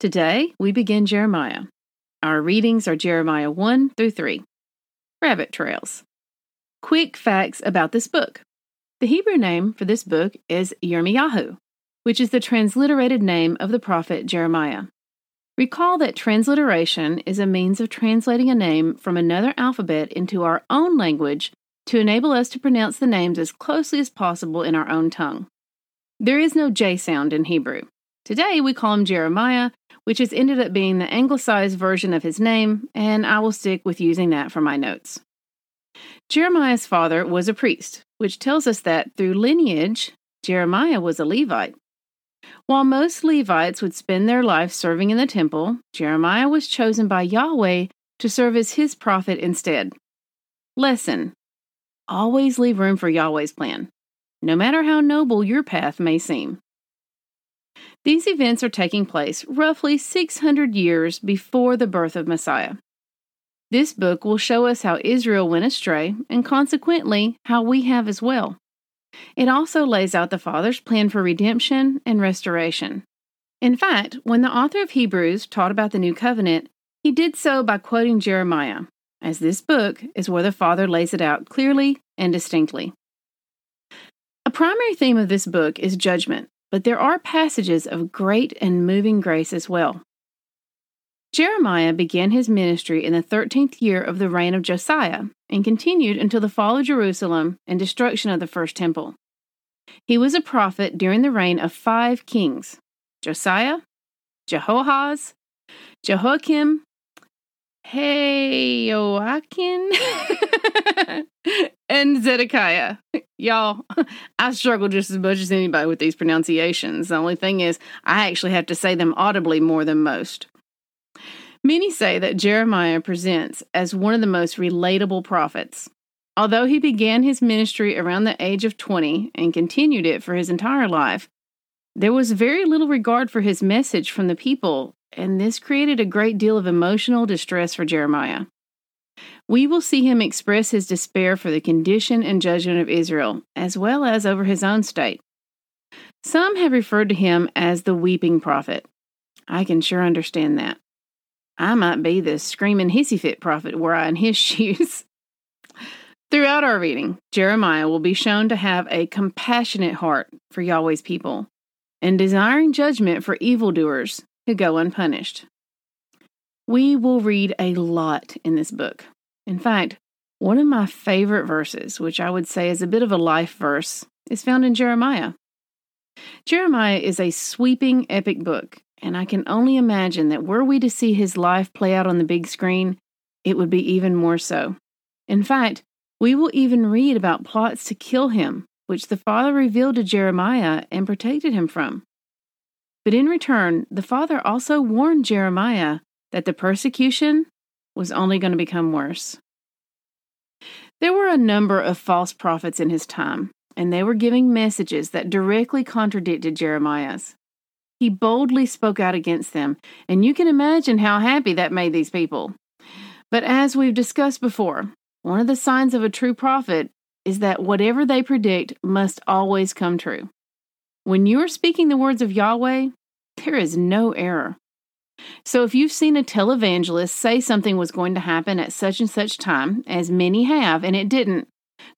Today we begin Jeremiah. Our readings are Jeremiah 1 through 3. Rabbit Trails. Quick facts about this book. The Hebrew name for this book is Yirmiyahu, which is the transliterated name of the prophet Jeremiah. Recall that transliteration is a means of translating a name from another alphabet into our own language to enable us to pronounce the names as closely as possible in our own tongue. There is no J sound in Hebrew. Today we call him Jeremiah, which has ended up being the anglicized version of his name, and I will stick with using that for my notes. Jeremiah's father was a priest, which tells us that through lineage, Jeremiah was a Levite. While most Levites would spend their life serving in the temple, Jeremiah was chosen by Yahweh to serve as his prophet instead. Lesson Always leave room for Yahweh's plan, no matter how noble your path may seem. These events are taking place roughly 600 years before the birth of Messiah. This book will show us how Israel went astray and consequently how we have as well. It also lays out the Father's plan for redemption and restoration. In fact, when the author of Hebrews taught about the new covenant, he did so by quoting Jeremiah, as this book is where the Father lays it out clearly and distinctly. A primary theme of this book is judgment, but there are passages of great and moving grace as well. Jeremiah began his ministry in the 13th year of the reign of Josiah and continued until the fall of Jerusalem and destruction of the first temple. He was a prophet during the reign of five kings Josiah, Jehoahaz, Jehoiakim, Jehoiakim, and Zedekiah. Y'all, I struggle just as much as anybody with these pronunciations. The only thing is, I actually have to say them audibly more than most. Many say that Jeremiah presents as one of the most relatable prophets. Although he began his ministry around the age of 20 and continued it for his entire life, there was very little regard for his message from the people, and this created a great deal of emotional distress for Jeremiah we will see him express his despair for the condition and judgment of Israel, as well as over his own state. Some have referred to him as the weeping prophet. I can sure understand that. I might be the screaming hissy fit prophet were I in his shoes. Throughout our reading, Jeremiah will be shown to have a compassionate heart for Yahweh's people and desiring judgment for evildoers who go unpunished. We will read a lot in this book. In fact, one of my favorite verses, which I would say is a bit of a life verse, is found in Jeremiah. Jeremiah is a sweeping, epic book, and I can only imagine that were we to see his life play out on the big screen, it would be even more so. In fact, we will even read about plots to kill him, which the Father revealed to Jeremiah and protected him from. But in return, the Father also warned Jeremiah that the persecution was only going to become worse. There were a number of false prophets in his time, and they were giving messages that directly contradicted Jeremiah's. He boldly spoke out against them, and you can imagine how happy that made these people. But as we've discussed before, one of the signs of a true prophet is that whatever they predict must always come true. When you are speaking the words of Yahweh, there is no error. So if you've seen a televangelist say something was going to happen at such and such time, as many have, and it didn't,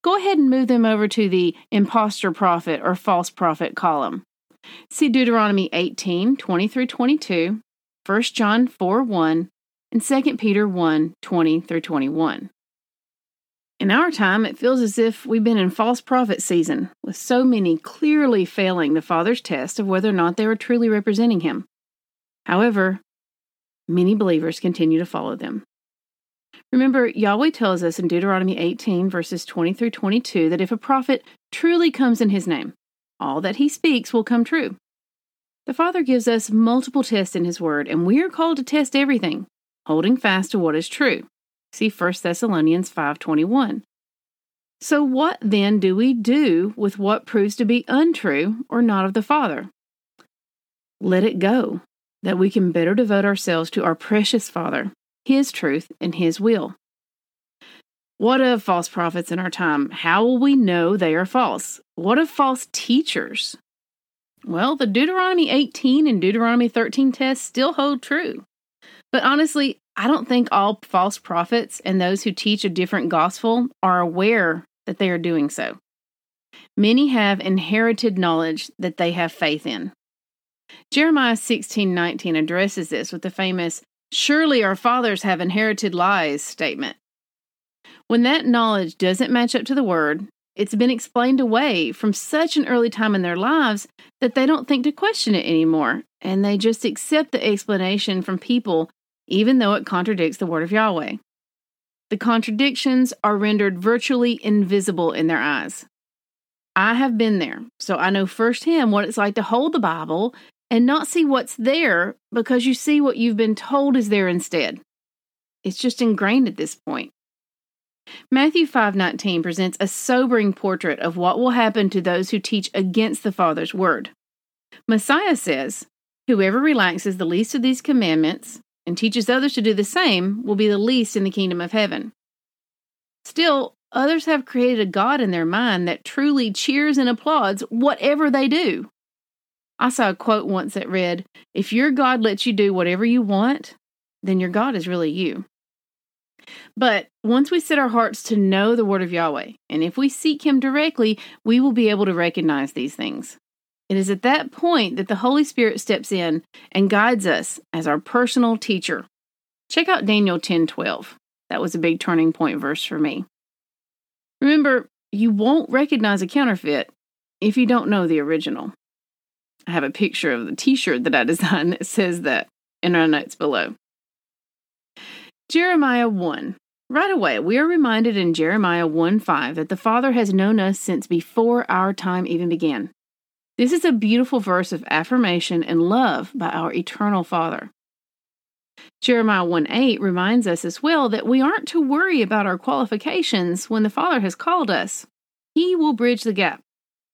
go ahead and move them over to the impostor prophet or false prophet column. See Deuteronomy 18 20 through 22, 1 John 4 1, and 2 Peter 1 20 through 21. In our time, it feels as if we've been in false prophet season, with so many clearly failing the Father's test of whether or not they were truly representing Him. However, many believers continue to follow them. Remember, Yahweh tells us in Deuteronomy 18, verses 20 through 22, that if a prophet truly comes in his name, all that he speaks will come true. The Father gives us multiple tests in his word, and we are called to test everything, holding fast to what is true. See 1 Thessalonians 5:21. So what then do we do with what proves to be untrue or not of the Father? Let it go, that we can better devote ourselves to our precious Father, his truth and his will. What of false prophets in our time? How will we know they are false? What of false teachers? Well, the Deuteronomy 18 and Deuteronomy 13 tests still hold true. But honestly, I don't think all false prophets and those who teach a different gospel are aware that they are doing so. Many have inherited knowledge that they have faith in. Jeremiah 16:19 addresses this with the famous surely our fathers have inherited lies statement. When that knowledge doesn't match up to the word, it's been explained away from such an early time in their lives that they don't think to question it anymore, and they just accept the explanation from people even though it contradicts the word of Yahweh. The contradictions are rendered virtually invisible in their eyes. I have been there, so I know firsthand what it's like to hold the Bible and not see what's there because you see what you've been told is there instead. It's just ingrained at this point. Matthew 5:19 presents a sobering portrait of what will happen to those who teach against the Father's word. Messiah says, "Whoever relaxes the least of these commandments and teaches others to do the same will be the least in the kingdom of heaven." Still, others have created a god in their mind that truly cheers and applauds whatever they do. I saw a quote once that read, "If your God lets you do whatever you want, then your God is really you." But once we set our hearts to know the word of Yahweh, and if we seek him directly, we will be able to recognize these things. It is at that point that the Holy Spirit steps in and guides us as our personal teacher. Check out Daniel 10:12. That was a big turning point verse for me. Remember, you won't recognize a counterfeit if you don't know the original. I have a picture of the t-shirt that I designed that says that in our notes below. Jeremiah 1. Right away, we are reminded in Jeremiah 1 5 that the Father has known us since before our time even began. This is a beautiful verse of affirmation and love by our eternal Father. Jeremiah 1 8 reminds us as well that we aren't to worry about our qualifications when the Father has called us. He will bridge the gap.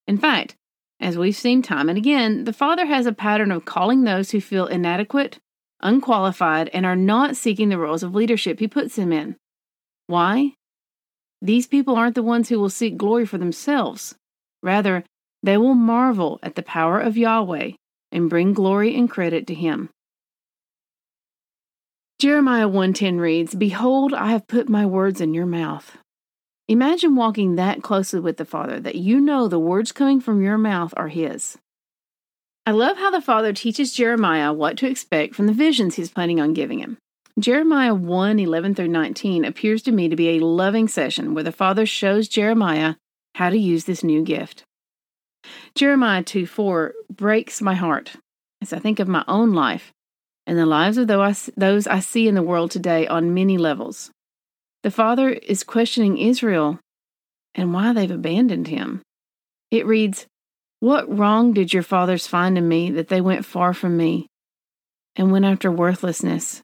In fact, as we've seen time and again, the Father has a pattern of calling those who feel inadequate unqualified, and are not seeking the roles of leadership he puts them in. Why? These people aren't the ones who will seek glory for themselves. Rather, they will marvel at the power of Yahweh and bring glory and credit to him. Jeremiah 1:10 reads, "Behold, I have put my words in your mouth." Imagine walking that closely with the Father that you know the words coming from your mouth are his. I love how the Father teaches Jeremiah what to expect from the visions he's planning on giving him. Jeremiah 1 11 through 19 appears to me to be a loving session where the Father shows Jeremiah how to use this new gift. Jeremiah 2 4 breaks my heart as I think of my own life and the lives of those I see in the world today on many levels. The Father is questioning Israel and why they've abandoned him. It reads, what wrong did your fathers find in me that they went far from me and went after worthlessness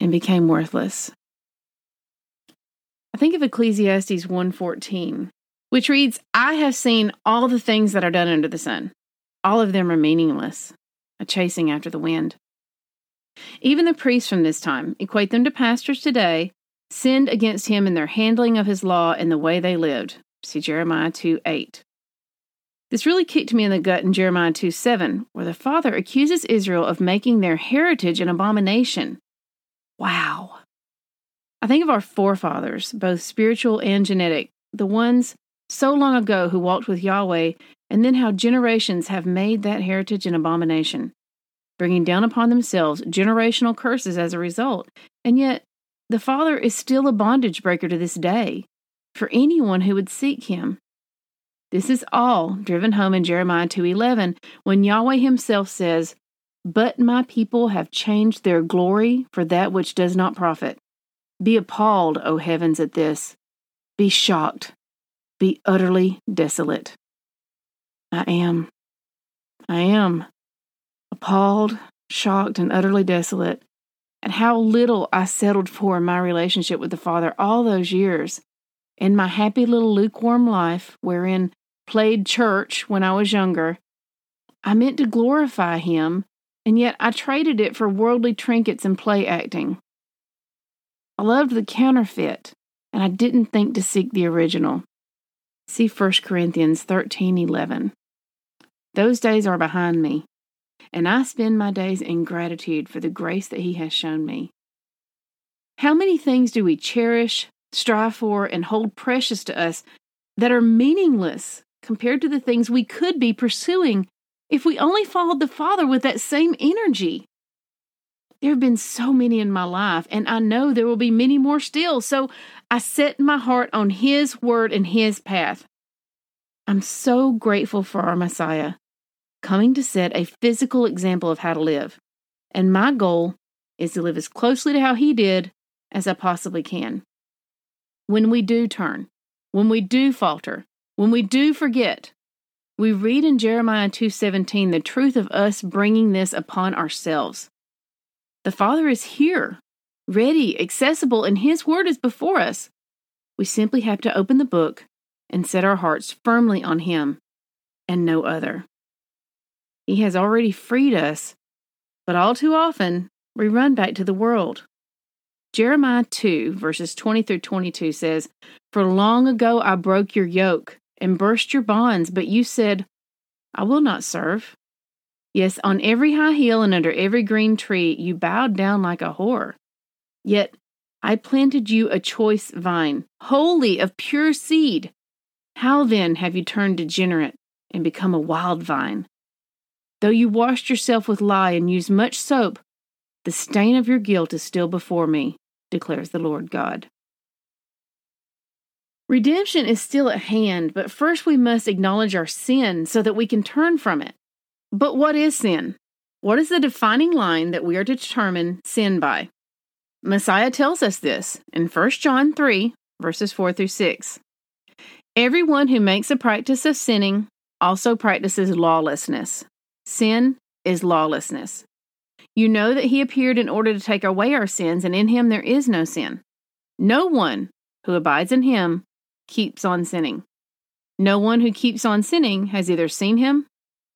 and became worthless? I think of Ecclesiastes 1:14, which reads, "I have seen all the things that are done under the sun. All of them are meaningless, a chasing after the wind." Even the priests from this time, equate them to pastors today, sinned against him in their handling of his law and the way they lived. See Jeremiah 2 8. This really kicked me in the gut in Jeremiah 2 7, where the Father accuses Israel of making their heritage an abomination. Wow. I think of our forefathers, both spiritual and genetic, the ones so long ago who walked with Yahweh, and then how generations have made that heritage an abomination, bringing down upon themselves generational curses as a result. And yet, the Father is still a bondage breaker to this day for anyone who would seek him. This is all driven home in Jeremiah 2:11 when Yahweh himself says, "But my people have changed their glory for that which does not profit. Be appalled, O heavens, at this. Be shocked. Be utterly desolate." I am. I am appalled, shocked, and utterly desolate at how little I settled for in my relationship with the Father all those years. In my happy little lukewarm life, wherein played church when I was younger, I meant to glorify Him, and yet I traded it for worldly trinkets and play acting. I loved the counterfeit, and I didn't think to seek the original. See 1 Corinthians 13 11. Those days are behind me, and I spend my days in gratitude for the grace that He has shown me. How many things do we cherish, strive for, and hold precious to us that are meaningless compared to the things we could be pursuing if we only followed the Father with that same energy? There have been so many in my life, and I know there will be many more still. So I set my heart on His word and His path. I'm so grateful for our Messiah coming to set a physical example of how to live. And my goal is to live as closely to how He did as I possibly can. When we do turn, when we do falter, when we do forget, we read in Jeremiah 2:17 the truth of us bringing this upon ourselves. The Father is here, ready, accessible, and His Word is before us. We simply have to open the book and set our hearts firmly on Him and no other. He has already freed us, but all too often we run back to the world. Jeremiah 2, verses 20 through 22 says, For long ago I broke your yoke and burst your bonds, but you said, I will not serve. Yes, on every high hill and under every green tree you bowed down like a whore. Yet I planted you a choice vine, wholly of pure seed. How then have you turned degenerate and become a wild vine? Though you washed yourself with lye and used much soap, the stain of your guilt is still before me, declares the Lord God. Redemption is still at hand, but first we must acknowledge our sin so that we can turn from it. But what is sin? What is the defining line that we are to determine sin by? Messiah tells us this in 1 John 3, verses 4 through 6. Everyone who makes a practice of sinning also practices lawlessness. Sin is lawlessness. You know that he appeared in order to take away our sins, and in him there is no sin. No one who abides in him keeps on sinning. No one who keeps on sinning has either seen him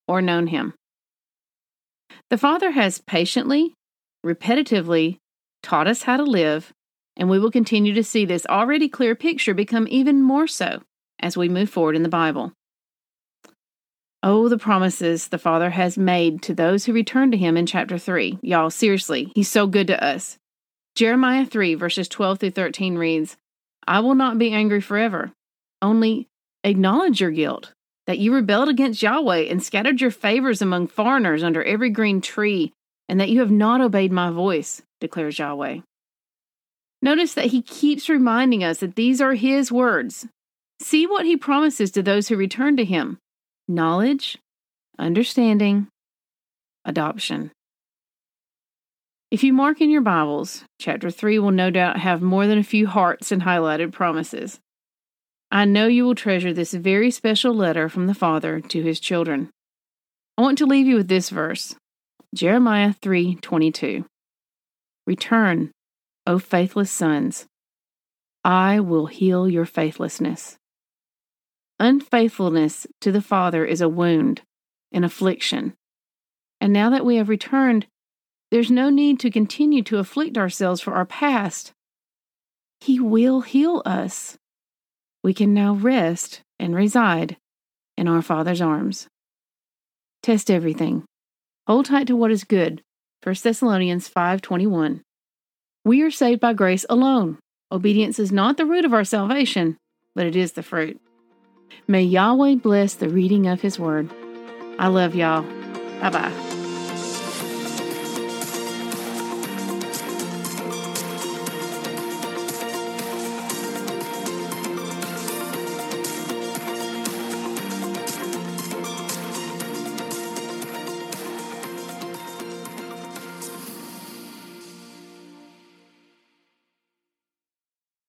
or known him. The Father has patiently, repetitively taught us how to live, and we will continue to see this already clear picture become even more so as we move forward in the Bible. Oh, the promises the Father has made to those who return to Him in chapter 3. Y'all, seriously, He's so good to us. Jeremiah 3, verses 12 through 13 reads, I will not be angry forever. Only acknowledge your guilt that you rebelled against Yahweh and scattered your favors among foreigners under every green tree, and that you have not obeyed my voice, declares Yahweh. Notice that he keeps reminding us that these are his words. See what he promises to those who return to him knowledge, understanding, adoption. If you mark in your Bibles, chapter 3 will no doubt have more than a few hearts and highlighted promises. I know you will treasure this very special letter from the Father to his children. I want to leave you with this verse. Jeremiah 3:22. Return, O faithless sons. I will heal your faithlessness. Unfaithfulness to the Father is a wound, an affliction. And now that we have returned, there's no need to continue to afflict ourselves for our past. He will heal us we can now rest and reside in our Father's arms. Test everything. Hold tight to what is good. 1 Thessalonians 5:21. We are saved by grace alone. Obedience is not the root of our salvation, but it is the fruit. May Yahweh bless the reading of his word. I love y'all. Bye bye.